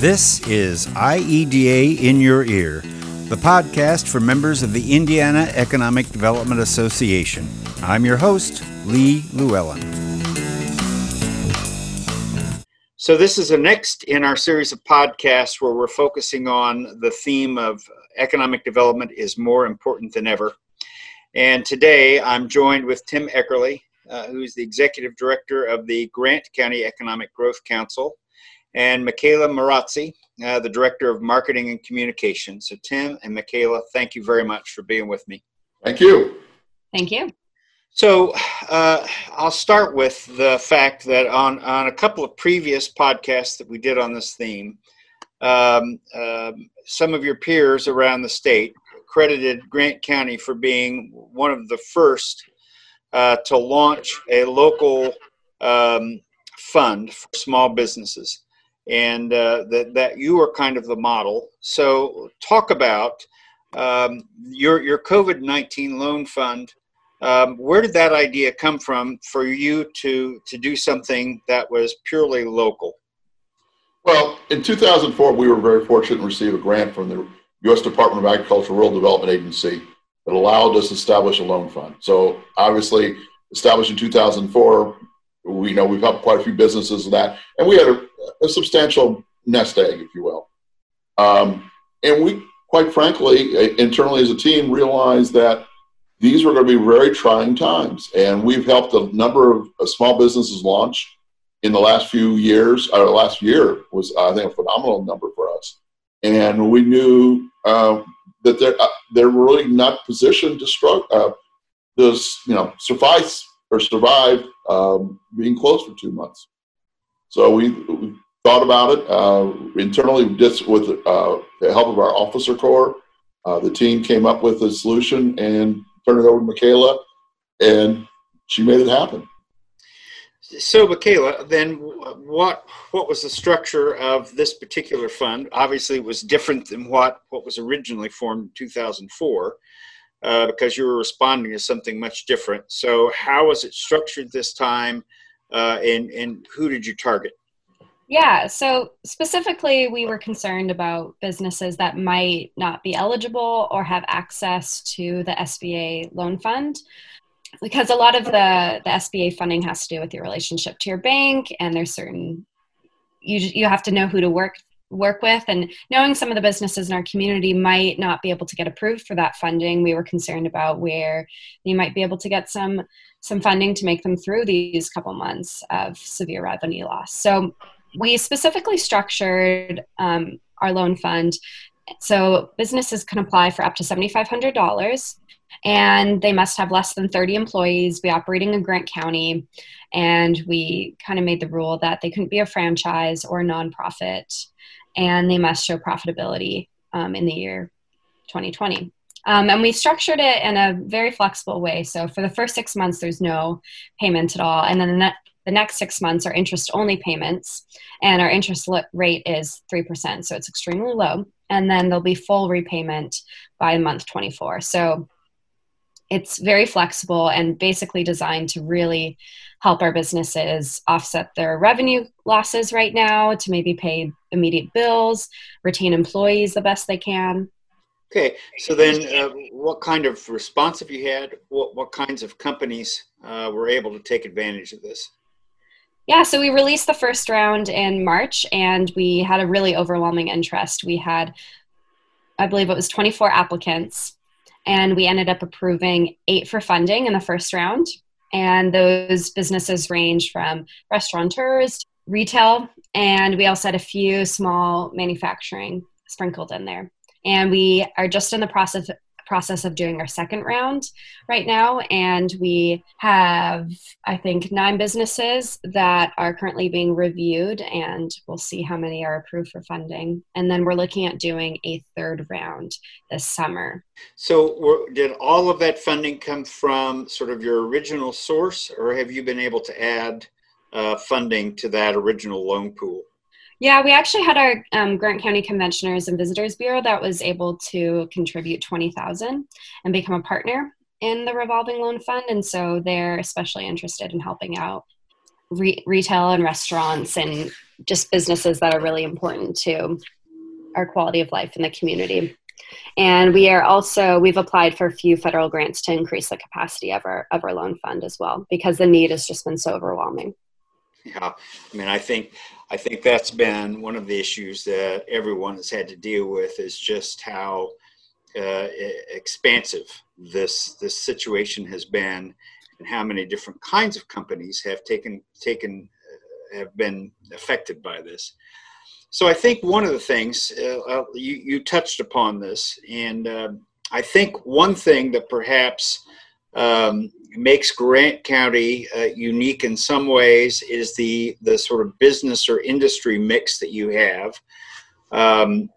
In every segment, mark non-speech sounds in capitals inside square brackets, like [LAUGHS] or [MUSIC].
This is IEDA in Your Ear, the podcast for members of the Indiana Economic Development Association. I'm your host, Lee Llewellyn. So, this is the next in our series of podcasts where we're focusing on the theme of economic development is more important than ever. And today I'm joined with Tim Eckerle, uh, who's the executive director of the Grant County Economic Growth Council, and Michaela Marazzi, uh, the director of marketing and communications. So, Tim and Michaela, thank you very much for being with me. Thank you. Thank you. So, uh, I'll start with the fact that on, on a couple of previous podcasts that we did on this theme, um, um, some of your peers around the state credited Grant County for being one of the first uh, to launch a local um, fund for small businesses, and uh, that that you are kind of the model. So, talk about um, your your COVID nineteen loan fund. Um, where did that idea come from for you to to do something that was purely local? Well, in 2004, we were very fortunate to receive a grant from the U.S. Department of Agriculture Rural Development Agency that allowed us to establish a loan fund. So obviously, established in 2004, we know we've helped quite a few businesses with that, and we had a, a substantial nest egg, if you will. Um, and we, quite frankly, internally as a team, realized that these were going to be very trying times, and we've helped a number of small businesses launch in the last few years. Our last year was, I think, a phenomenal number for us, and we knew uh, that they're uh, they're really not positioned to struggle, uh, to you know suffice or survive um, being closed for two months. So we thought about it uh, internally, just with uh, the help of our officer corps. Uh, the team came up with a solution and turned it over to Michaela, and she made it happen. So, Michaela, then what what was the structure of this particular fund? Obviously, it was different than what what was originally formed in 2004, uh, because you were responding to something much different. So, how was it structured this time, uh, and and who did you target? Yeah, so specifically, we were concerned about businesses that might not be eligible or have access to the SBA loan fund because a lot of the the SBA funding has to do with your relationship to your bank, and there's certain you you have to know who to work work with and knowing some of the businesses in our community might not be able to get approved for that funding we were concerned about where you might be able to get some some funding to make them through these couple months of severe revenue loss. So we specifically structured um, our loan fund so businesses can apply for up to $7500 and they must have less than 30 employees, be operating in Grant County, and we kind of made the rule that they couldn't be a franchise or a nonprofit, and they must show profitability um, in the year 2020. Um, and we structured it in a very flexible way. So for the first six months, there's no payment at all, and then the, ne- the next six months are interest only payments, and our interest rate is 3%, so it's extremely low. And then there'll be full repayment by month 24. So it's very flexible and basically designed to really help our businesses offset their revenue losses right now to maybe pay immediate bills, retain employees the best they can. Okay, so then uh, what kind of response have you had? What, what kinds of companies uh, were able to take advantage of this? Yeah, so we released the first round in March and we had a really overwhelming interest. We had, I believe it was 24 applicants and we ended up approving eight for funding in the first round. And those businesses range from restaurateurs, retail, and we also had a few small manufacturing sprinkled in there. And we are just in the process process of doing our second round right now. And we have, I think, nine businesses that are currently being reviewed, and we'll see how many are approved for funding. And then we're looking at doing a third round this summer. So, did all of that funding come from sort of your original source, or have you been able to add uh, funding to that original loan pool? Yeah, we actually had our um, Grant County Conventioners and Visitors Bureau that was able to contribute twenty thousand and become a partner in the revolving loan fund, and so they're especially interested in helping out re- retail and restaurants and just businesses that are really important to our quality of life in the community. And we are also we've applied for a few federal grants to increase the capacity of our of our loan fund as well because the need has just been so overwhelming. Yeah, I mean, I think I think that's been one of the issues that everyone has had to deal with is just how uh, expansive this this situation has been, and how many different kinds of companies have taken taken uh, have been affected by this. So I think one of the things uh, you you touched upon this, and uh, I think one thing that perhaps um, makes Grant County uh, unique in some ways is the the sort of business or industry mix that you have. Um,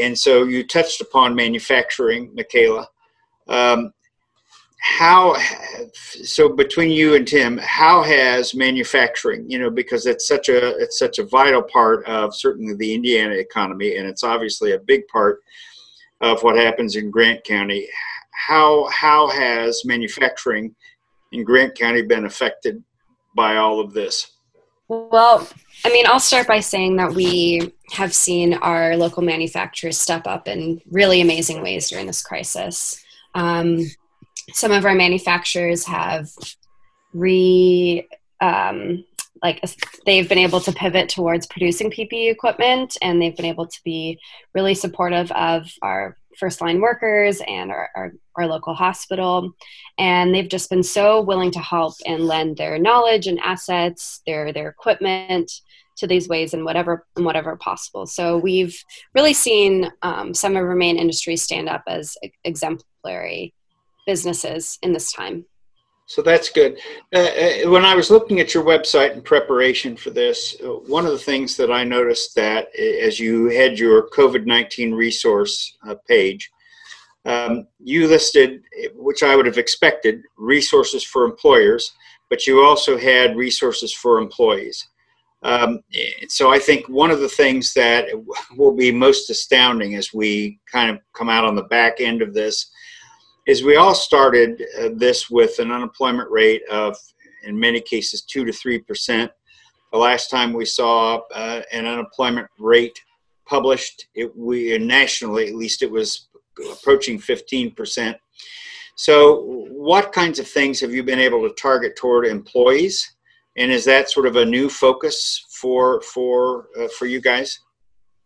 and so you touched upon manufacturing, Michaela. Um, how so between you and Tim, how has manufacturing, you know, because it's such a it's such a vital part of certainly the Indiana economy, and it's obviously a big part of what happens in Grant County. How how has manufacturing in Grant County been affected by all of this? Well, I mean, I'll start by saying that we have seen our local manufacturers step up in really amazing ways during this crisis. Um, some of our manufacturers have re um, like they've been able to pivot towards producing PPE equipment and they've been able to be really supportive of our first line workers and our, our, our, local hospital. And they've just been so willing to help and lend their knowledge and assets, their, their equipment to these ways in whatever, in whatever possible. So we've really seen um, some of our main industries stand up as exemplary businesses in this time. So that's good. Uh, uh, when I was looking at your website in preparation for this, uh, one of the things that I noticed that uh, as you had your COVID 19 resource uh, page, um, you listed, which I would have expected, resources for employers, but you also had resources for employees. Um, so I think one of the things that will be most astounding as we kind of come out on the back end of this is we all started uh, this with an unemployment rate of, in many cases, two to three percent. The last time we saw uh, an unemployment rate published, it, we nationally at least it was approaching 15 percent. So, what kinds of things have you been able to target toward employees, and is that sort of a new focus for for uh, for you guys?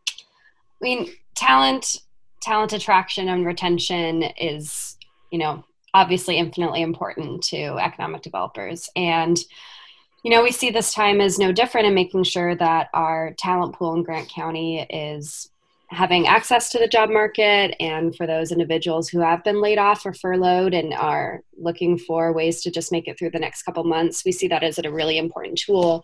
I mean, talent, talent attraction and retention is you know, obviously infinitely important to economic developers. And, you know, we see this time as no different in making sure that our talent pool in Grant County is having access to the job market and for those individuals who have been laid off or furloughed and are looking for ways to just make it through the next couple months we see that as a really important tool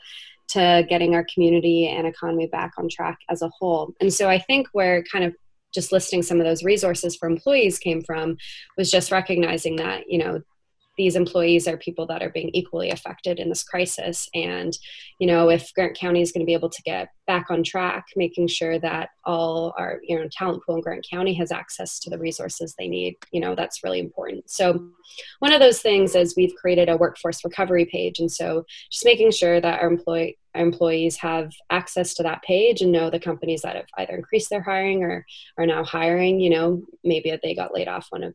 to getting our community and economy back on track as a whole and so i think we're kind of just listing some of those resources for employees came from was just recognizing that you know these employees are people that are being equally affected in this crisis. And you know if grant county is going to be able to get back on track making sure that all our you know talent pool in grant county has access to the resources they need you know that's really important. So one of those things is we've created a workforce recovery page. And so just making sure that our employee employees have access to that page and know the companies that have either increased their hiring or are now hiring you know maybe they got laid off one of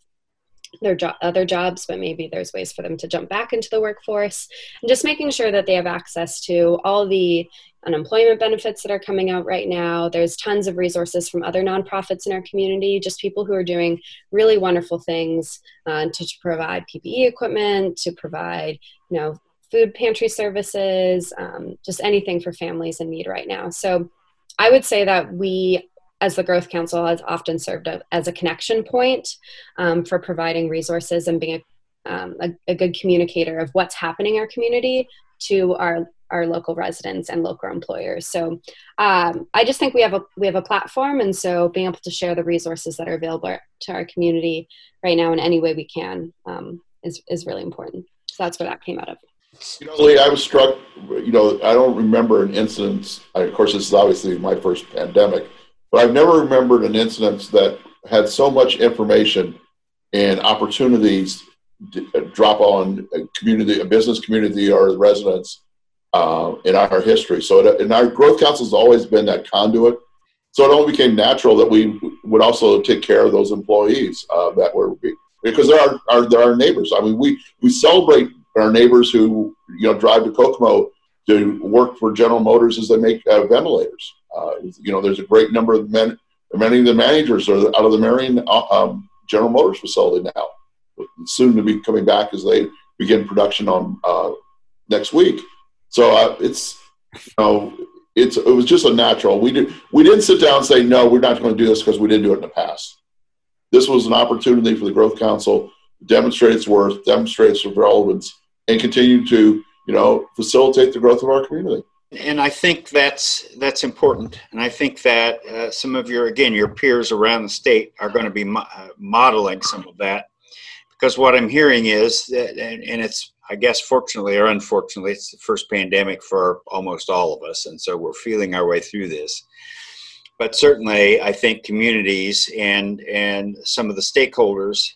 their jo- other jobs, but maybe there's ways for them to jump back into the workforce. And just making sure that they have access to all the unemployment benefits that are coming out right now. There's tons of resources from other nonprofits in our community, just people who are doing really wonderful things uh, to, to, provide PPE equipment, to provide, you know, food pantry services, um, just anything for families in need right now. So I would say that we as the Growth Council has often served as a connection point um, for providing resources and being a, um, a, a, good communicator of what's happening in our community to our our local residents and local employers. So um, I just think we have a we have a platform, and so being able to share the resources that are available to our community right now in any way we can um, is is really important. So that's where that came out of. You know, Lee, I was struck. You know, I don't remember an incident. Of course, this is obviously my first pandemic but I've never remembered an incident that had so much information and opportunities uh, drop on a community, a business community, or residents uh, in our history. So, it, and our growth council has always been that conduit. So it only became natural that we would also take care of those employees uh, that were because they're our, our, they're our neighbors. I mean, we we celebrate our neighbors who you know drive to Kokomo to work for General Motors as they make uh, ventilators. Uh, you know, there's a great number of men. Many of the managers are out of the Marion uh, um, General Motors facility now, soon to be coming back as they begin production on uh, next week. So uh, it's you know it's it was just a natural. We did we didn't sit down and say no, we're not going to do this because we didn't do it in the past. This was an opportunity for the Growth Council to demonstrate its worth, demonstrate its relevance, and continue to you know facilitate the growth of our community. And I think that's that's important. And I think that uh, some of your again your peers around the state are going to be mo- uh, modeling some of that because what I'm hearing is that, and, and it's I guess fortunately or unfortunately, it's the first pandemic for almost all of us, and so we're feeling our way through this. But certainly, I think communities and and some of the stakeholders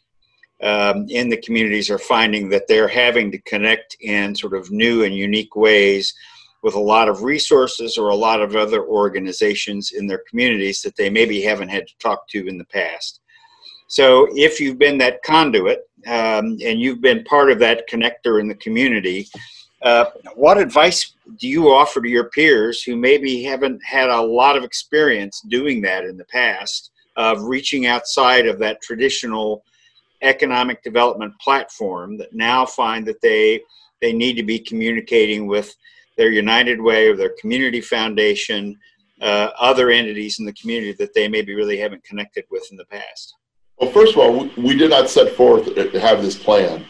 um, in the communities are finding that they're having to connect in sort of new and unique ways with a lot of resources or a lot of other organizations in their communities that they maybe haven't had to talk to in the past. So if you've been that conduit um, and you've been part of that connector in the community, uh, what advice do you offer to your peers who maybe haven't had a lot of experience doing that in the past of reaching outside of that traditional economic development platform that now find that they they need to be communicating with their United Way or their community foundation, uh, other entities in the community that they maybe really haven't connected with in the past? Well, first of all, we, we did not set forth to have this plan.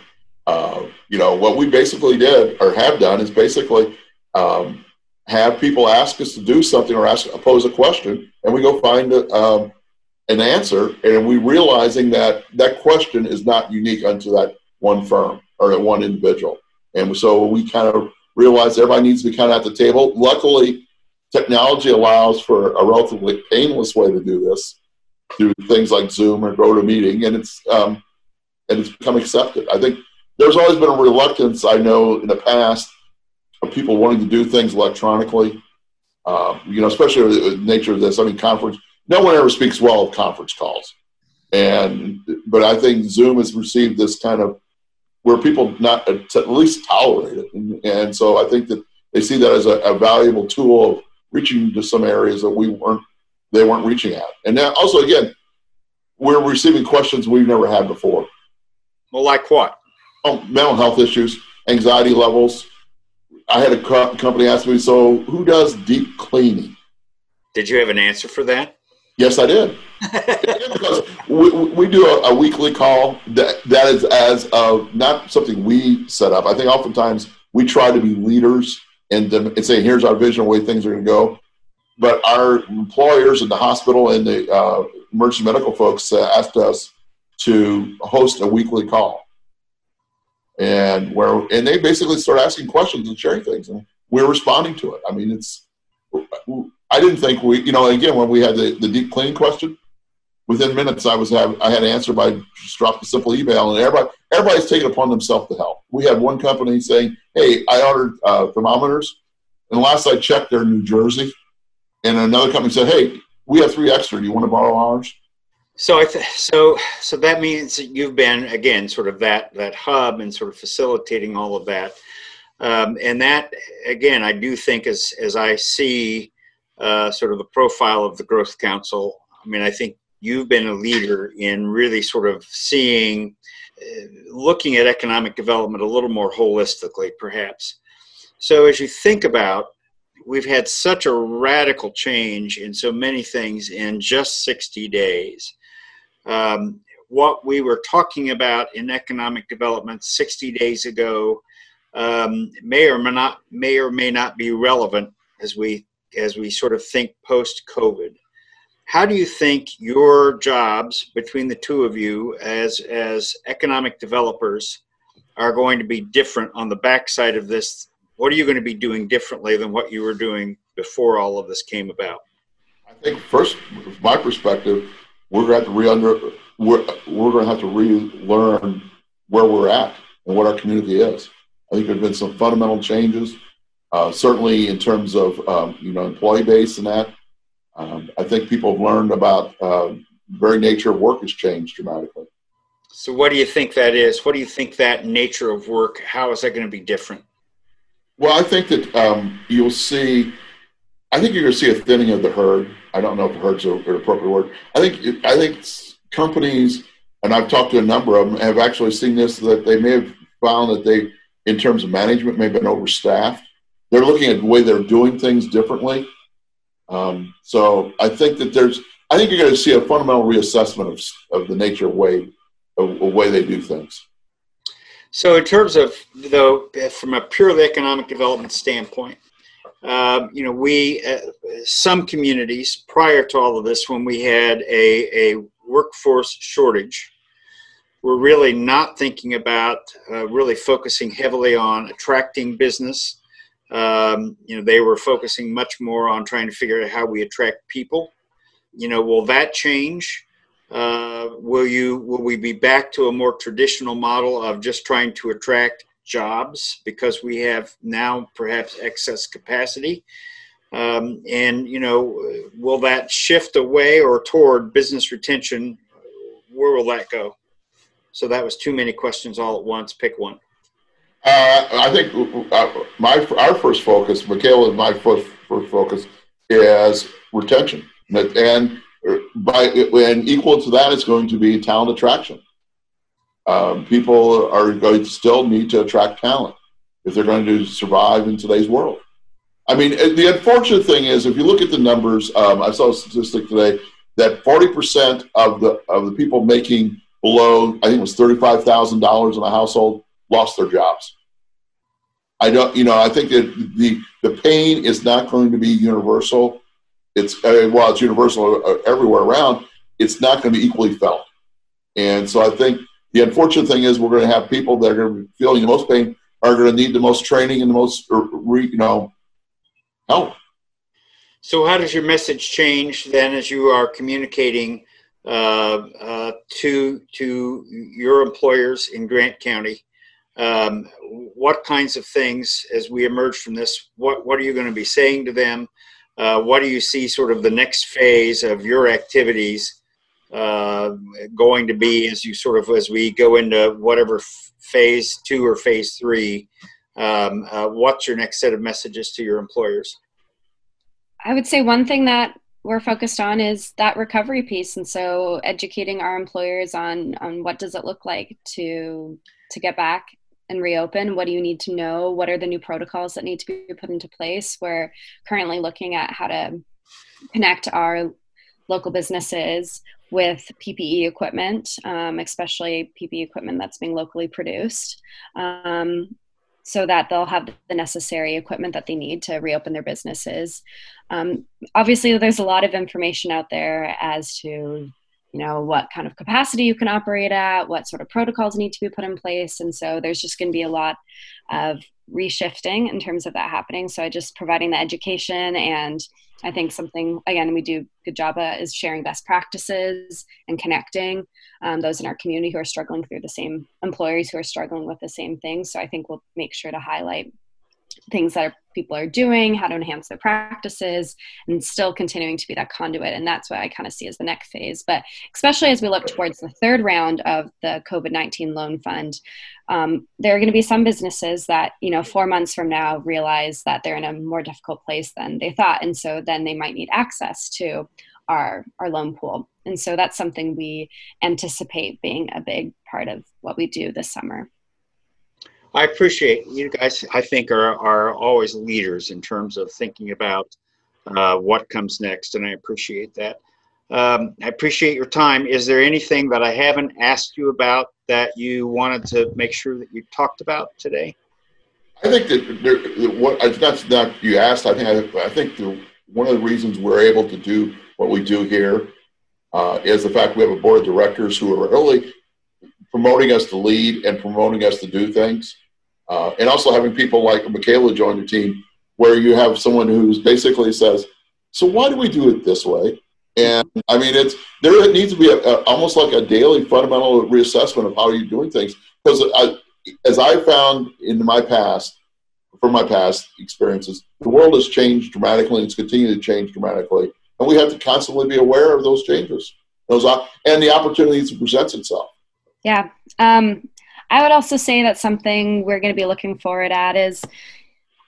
Uh, you know, what we basically did or have done is basically um, have people ask us to do something or ask pose a question, and we go find a, um, an answer, and we realizing that that question is not unique unto that one firm or that one individual, and so we kind of realize everybody needs to be kind of at the table. Luckily, technology allows for a relatively painless way to do this through things like Zoom or GoToMeeting, and it's um, and it's become accepted. I think there's always been a reluctance. I know in the past of people wanting to do things electronically. Uh, you know, especially the nature of this. I mean, conference. No one ever speaks well of conference calls, and but I think Zoom has received this kind of where people not at least tolerate it, and, and so I think that they see that as a, a valuable tool of reaching to some areas that we weren't they weren't reaching out. And now, also, again, we're receiving questions we've never had before. Well, like what? Oh, mental health issues, anxiety levels. I had a co- company ask me, so who does deep cleaning? Did you have an answer for that? Yes, I did. because we, we do a, a, weekly call that, that is as of not something we set up. I think oftentimes we try to be leaders and, and say, here's our vision, of the way things are going to go but our employers in the hospital and the uh, emergency medical folks asked us to host a weekly call, and where and they basically start asking questions and sharing things, and we're responding to it. I mean, it's I didn't think we, you know, again when we had the, the deep clean question, within minutes I was have, I had an answer by just dropped a simple email, and everybody everybody's taken upon themselves to help. We had one company saying, "Hey, I ordered uh, thermometers, and last I checked, they're in New Jersey." and another company said, "Hey, we have three extra. Do you want to borrow ours?" So I th- so so that means that you've been again sort of that that hub and sort of facilitating all of that, um, and that again I do think as as I see uh, sort of the profile of the Growth Council. I mean, I think you've been a leader in really sort of seeing, uh, looking at economic development a little more holistically, perhaps. So as you think about we've had such a radical change in so many things in just 60 days. Um, what we were talking about in economic development 60 days ago um, may or may not may or may not be relevant as we as we sort of think post COVID. How do you think your jobs between the two of you as as economic developers are going to be different on the backside of this what are you going to be doing differently than what you were doing before all of this came about? I think first, from my perspective, we're going to have to re under we're, we're going to have to relearn where we're at and what our community is. I think there have been some fundamental changes Uh, certainly, in terms of um, you know employee base and that, um, I think people have learned about uh, very nature of work has changed dramatically. So, what do you think that is? What do you think that nature of work? How is that going to be different? Well, I think that um, you'll see. I think you're going to see a thinning of the herd. I don't know if the herd's an appropriate word. I think I think companies, and I've talked to a number of them, have actually seen this that they may have found that they, in terms of management, may have been overstaffed. They're looking at the way they're doing things differently. Um, so I think that there's. I think you're going to see a fundamental reassessment of, of the nature of way of, of way they do things. So, in terms of though, from a purely economic development standpoint, um, you know, we uh, some communities prior to all of this, when we had a, a workforce shortage, were really not thinking about uh, really focusing heavily on attracting business. Um, you know, they were focusing much more on trying to figure out how we attract people. You know, will that change? Uh, will you will we be back to a more traditional model of just trying to attract jobs because we have now perhaps excess capacity? Um, and you know, will that shift away or toward business retention? Where will that go? So that was too many questions all at once. Pick one. Uh, I think uh, my our first focus, Michaela, my first, first focus is retention, and by and equal to that is going to be talent attraction. Um, people are going to still need to attract talent if they're going to survive in today's world. I mean, the unfortunate thing is, if you look at the numbers, um, I saw a statistic today that 40% of the of the people making below, I think it was $35,000 in a household, lost their jobs. I don't, you know, I think that the the pain is not going to be universal it's uh, while it's universal uh, everywhere around, it's not going to be equally felt. And so I think the unfortunate thing is we're going to have people that are going to be feeling the most pain are going to need the most training and the most, you know, help. So how does your message change then as you are communicating uh, uh, to to your employers in Grant County? Um, what kinds of things, as we emerge from this, what what are you going to be saying to them? Uh, what do you see sort of the next phase of your activities uh, going to be as you sort of as we go into whatever phase two or phase three? Um, uh, what's your next set of messages to your employers? I would say one thing that we're focused on is that recovery piece, and so educating our employers on on what does it look like to to get back and reopen what do you need to know? What are the new protocols that need to be put into place? We're currently looking at how to connect our local businesses with ppe equipment um, especially ppe equipment that's being locally produced um, so that they'll have the necessary equipment that they need to reopen their businesses. Um, obviously there's a lot of information out there as to you know what kind of capacity you can operate at what sort of protocols need to be put in place. And so there's just going to be a lot of reshifting in terms of that happening. So i just providing the education and i think something again we do good job at is sharing best practices and connecting um, those in our community who are struggling through the same employers who are struggling with the same things so i think we'll make sure to highlight things that people are doing, how to enhance their practices, and still continuing to be that conduit. And that's what I kind of see as the next phase. But especially as we look towards the third round of the COVID 19 loan fund, um, there are going to be some businesses that, you know, four months from now realize that they're in a more difficult place than they thought. And so then they might need access to our, our loan pool. And so that's something we anticipate being a big part of what we do this summer. I appreciate you guys. I think are are always leaders in terms of thinking about uh, what comes next, and I appreciate that. Um, I appreciate your time. Is there anything that I haven't asked you about that you wanted to make sure that you talked about today? I think that there, what that's not you asked. I think I, I think the, one of the reasons we're able to do what we do here uh, is the fact we have a board of directors who are really promoting us to lead and promoting us to do things. Uh, and also having people like Michaela join your team, where you have someone who's basically says, "So why do we do it this way?" And I mean, it's there needs to be a, a, almost like a daily fundamental reassessment of how you're doing things. Because as I found in my past, from my past experiences, the world has changed dramatically and it's continuing to change dramatically. And we have to constantly be aware of those changes those and the opportunities that presents itself. Yeah. Um, I would also say that something we're going to be looking forward at is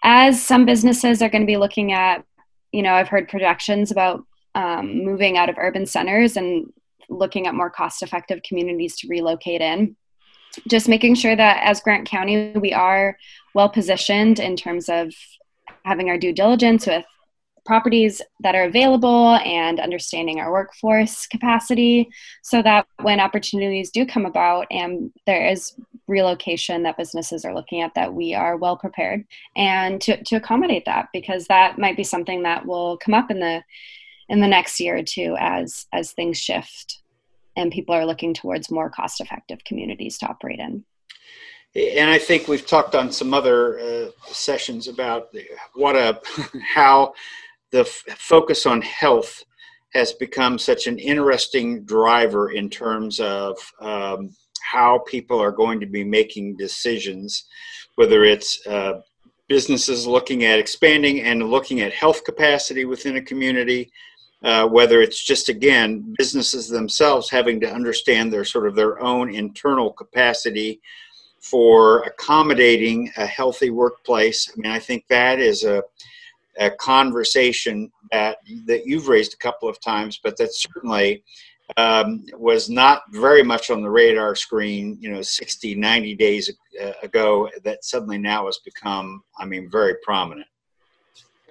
as some businesses are going to be looking at, you know, I've heard projections about um, moving out of urban centers and looking at more cost effective communities to relocate in. Just making sure that as Grant County, we are well positioned in terms of having our due diligence with properties that are available and understanding our workforce capacity. So that when opportunities do come about and there is relocation that businesses are looking at that we are well prepared and to, to accommodate that because that might be something that will come up in the in the next year or two as as things shift and people are looking towards more cost effective communities to operate in. And I think we've talked on some other uh, sessions about what a [LAUGHS] how the f- focus on health has become such an interesting driver in terms of um, how people are going to be making decisions, whether it's uh, businesses looking at expanding and looking at health capacity within a community, uh, whether it's just again businesses themselves having to understand their sort of their own internal capacity for accommodating a healthy workplace. I mean, I think that is a a conversation that that you've raised a couple of times, but that certainly um, was not very much on the radar screen, you know, 60, 90 days ago, that suddenly now has become, I mean, very prominent.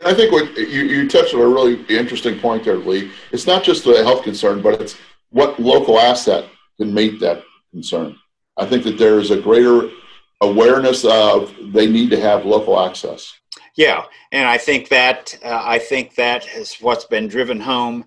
I think what you, you touched on a really interesting point there, Lee. It's not just the health concern, but it's what local asset can meet that concern. I think that there is a greater awareness of they need to have local access. Yeah, and I think that uh, I think that is what's been driven home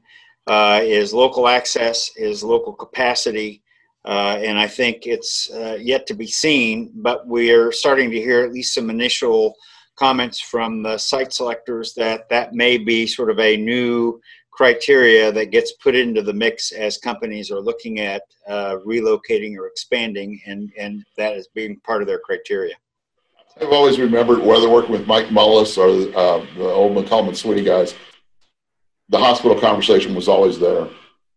uh, is local access, is local capacity, uh, and I think it's uh, yet to be seen. But we are starting to hear at least some initial comments from the site selectors that that may be sort of a new criteria that gets put into the mix as companies are looking at uh, relocating or expanding, and and that is being part of their criteria. I've always remembered whether working with Mike Mullis or uh, the old McCallum and Sweeney guys, the hospital conversation was always there.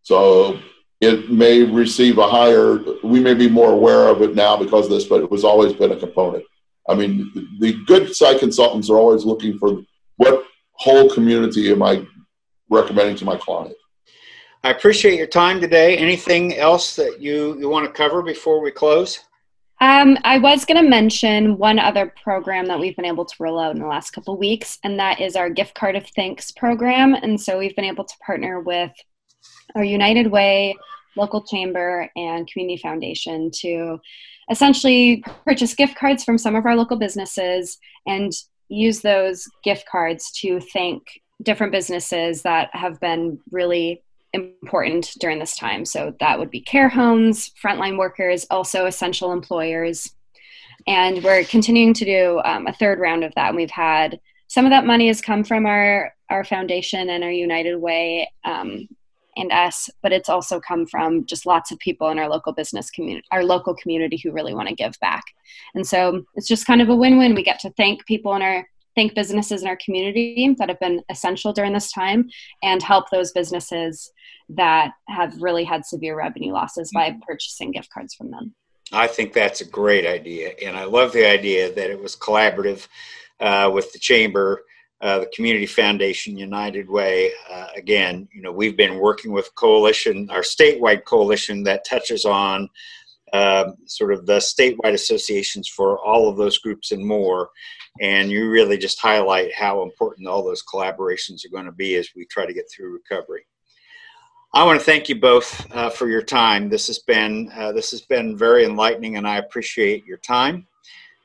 So it may receive a higher, we may be more aware of it now because of this, but it was always been a component. I mean, the good site consultants are always looking for what whole community am I recommending to my client. I appreciate your time today. Anything else that you, you want to cover before we close? Um, I was going to mention one other program that we've been able to roll out in the last couple weeks, and that is our gift card of thanks program. And so we've been able to partner with our United Way, local chamber, and community foundation to essentially purchase gift cards from some of our local businesses and use those gift cards to thank different businesses that have been really important during this time. So that would be care homes, frontline workers, also essential employers. And we're continuing to do um, a third round of that. And we've had some of that money has come from our, our foundation and our United Way um, and us, but it's also come from just lots of people in our local business community, our local community who really want to give back. And so it's just kind of a win win. We get to thank people in our thank businesses in our community that have been essential during this time and help those businesses that have really had severe revenue losses by mm-hmm. purchasing gift cards from them. I think that's a great idea. And I love the idea that it was collaborative uh, with the chamber. Uh, the Community Foundation United Way. Uh, again, you know, we've been working with coalition, our statewide coalition that touches on uh, sort of the statewide associations for all of those groups and more and you really just highlight how important all those collaborations are going to be as we try to get through recovery. I want to thank you both uh, for your time. This has been uh, this has been very enlightening, and I appreciate your time.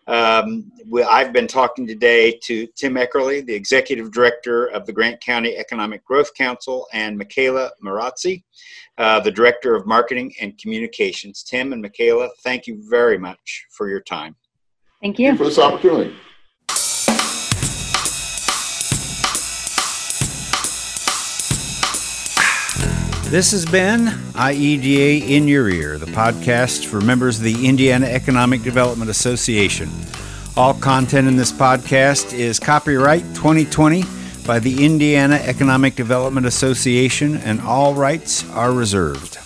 Um, we, I've been talking today to Tim Eckerle, the Executive Director of the Grant County Economic Growth Council, and Michaela Marazzi, uh, the Director of Marketing and Communications. Tim and Michaela, thank you very much for your time. Thank you. Thank you for this opportunity. This has been IEDA in Your Ear, the podcast for members of the Indiana Economic Development Association. All content in this podcast is copyright 2020 by the Indiana Economic Development Association, and all rights are reserved.